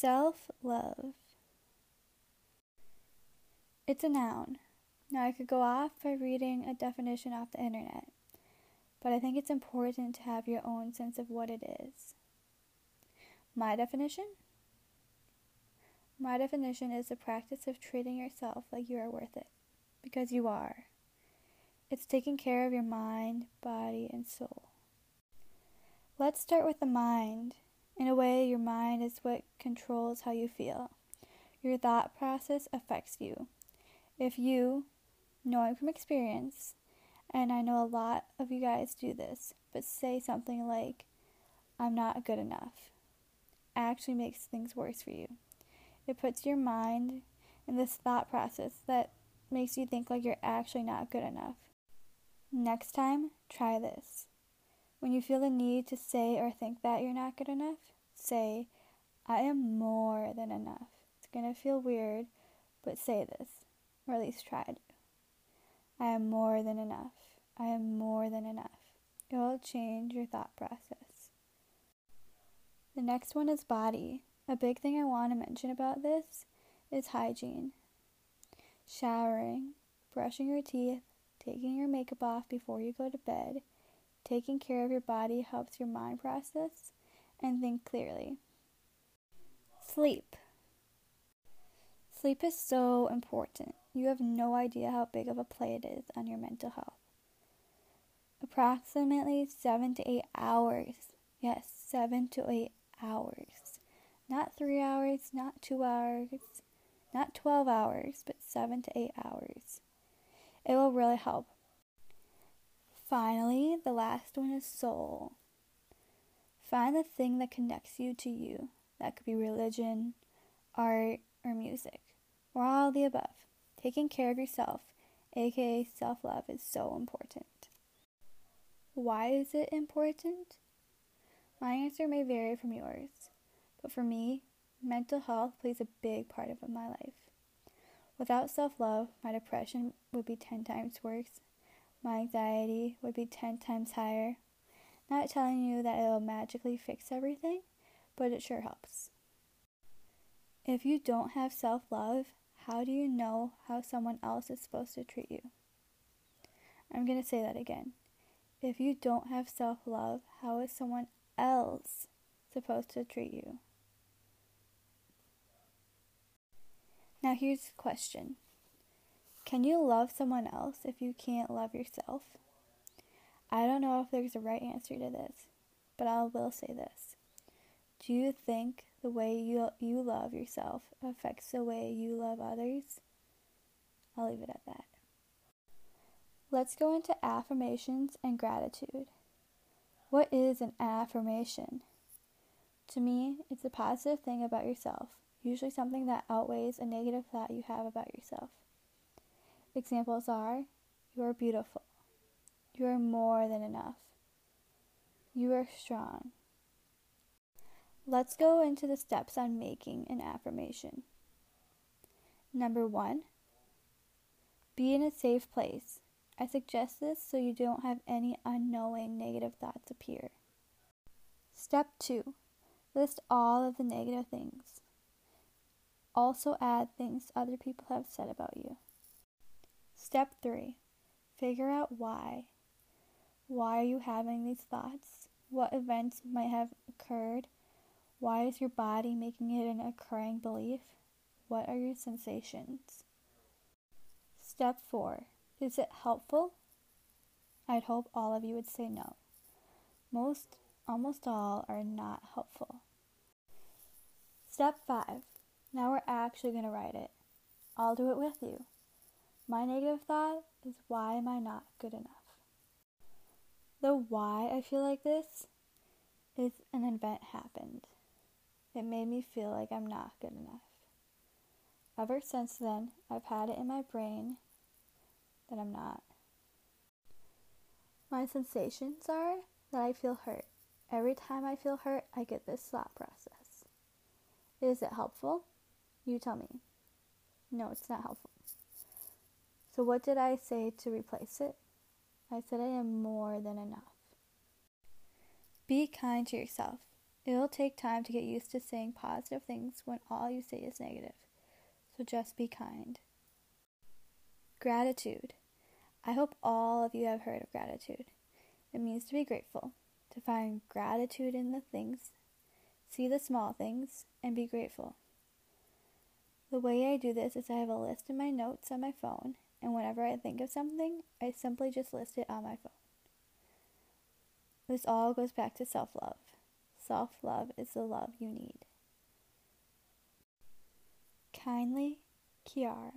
Self love. It's a noun. Now, I could go off by reading a definition off the internet, but I think it's important to have your own sense of what it is. My definition? My definition is the practice of treating yourself like you are worth it, because you are. It's taking care of your mind, body, and soul. Let's start with the mind. In a way, your mind is what controls how you feel. Your thought process affects you. If you, knowing from experience, and I know a lot of you guys do this, but say something like, I'm not good enough, actually makes things worse for you. It puts your mind in this thought process that makes you think like you're actually not good enough. Next time, try this. When you feel the need to say or think that you're not good enough, say, I am more than enough. It's going to feel weird, but say this, or at least try to. I am more than enough. I am more than enough. It will change your thought process. The next one is body. A big thing I want to mention about this is hygiene. Showering, brushing your teeth, taking your makeup off before you go to bed, taking care of your body helps your mind process and think clearly. Sleep. Sleep is so important. You have no idea how big of a play it is on your mental health. Approximately seven to eight hours. Yes, seven to eight hours. Not three hours, not two hours, not 12 hours, but seven to eight hours. It will really help. Finally, the last one is soul. Find the thing that connects you to you. That could be religion, art, or music, or all the above. Taking care of yourself, aka self love, is so important. Why is it important? My answer may vary from yours, but for me, mental health plays a big part of my life. Without self love, my depression would be 10 times worse, my anxiety would be 10 times higher. Not telling you that it'll magically fix everything, but it sure helps. If you don't have self love, how do you know how someone else is supposed to treat you? I'm going to say that again. If you don't have self love, how is someone else supposed to treat you? Now, here's the question Can you love someone else if you can't love yourself? I don't know if there's a right answer to this, but I will say this. Do you think the way you, you love yourself affects the way you love others? I'll leave it at that. Let's go into affirmations and gratitude. What is an affirmation? To me, it's a positive thing about yourself, usually something that outweighs a negative thought you have about yourself. Examples are You are beautiful. You are more than enough. You are strong. Let's go into the steps on making an affirmation. Number one, be in a safe place. I suggest this so you don't have any unknowing negative thoughts appear. Step two, list all of the negative things. Also, add things other people have said about you. Step three, figure out why. Why are you having these thoughts? What events might have occurred? Why is your body making it an occurring belief? What are your sensations? Step 4. Is it helpful? I'd hope all of you would say no. Most, almost all, are not helpful. Step 5. Now we're actually going to write it. I'll do it with you. My negative thought is why am I not good enough? The why I feel like this is an event happened. It made me feel like I'm not good enough. Ever since then, I've had it in my brain that I'm not. My sensations are that I feel hurt. Every time I feel hurt, I get this thought process. Is it helpful? You tell me. No, it's not helpful. So, what did I say to replace it? I said I am more than enough. Be kind to yourself. It'll take time to get used to saying positive things when all you say is negative. So just be kind. Gratitude. I hope all of you have heard of gratitude. It means to be grateful, to find gratitude in the things, see the small things, and be grateful. The way I do this is I have a list in my notes on my phone, and whenever I think of something, I simply just list it on my phone. This all goes back to self love. Self love is the love you need. Kindly, Kiara.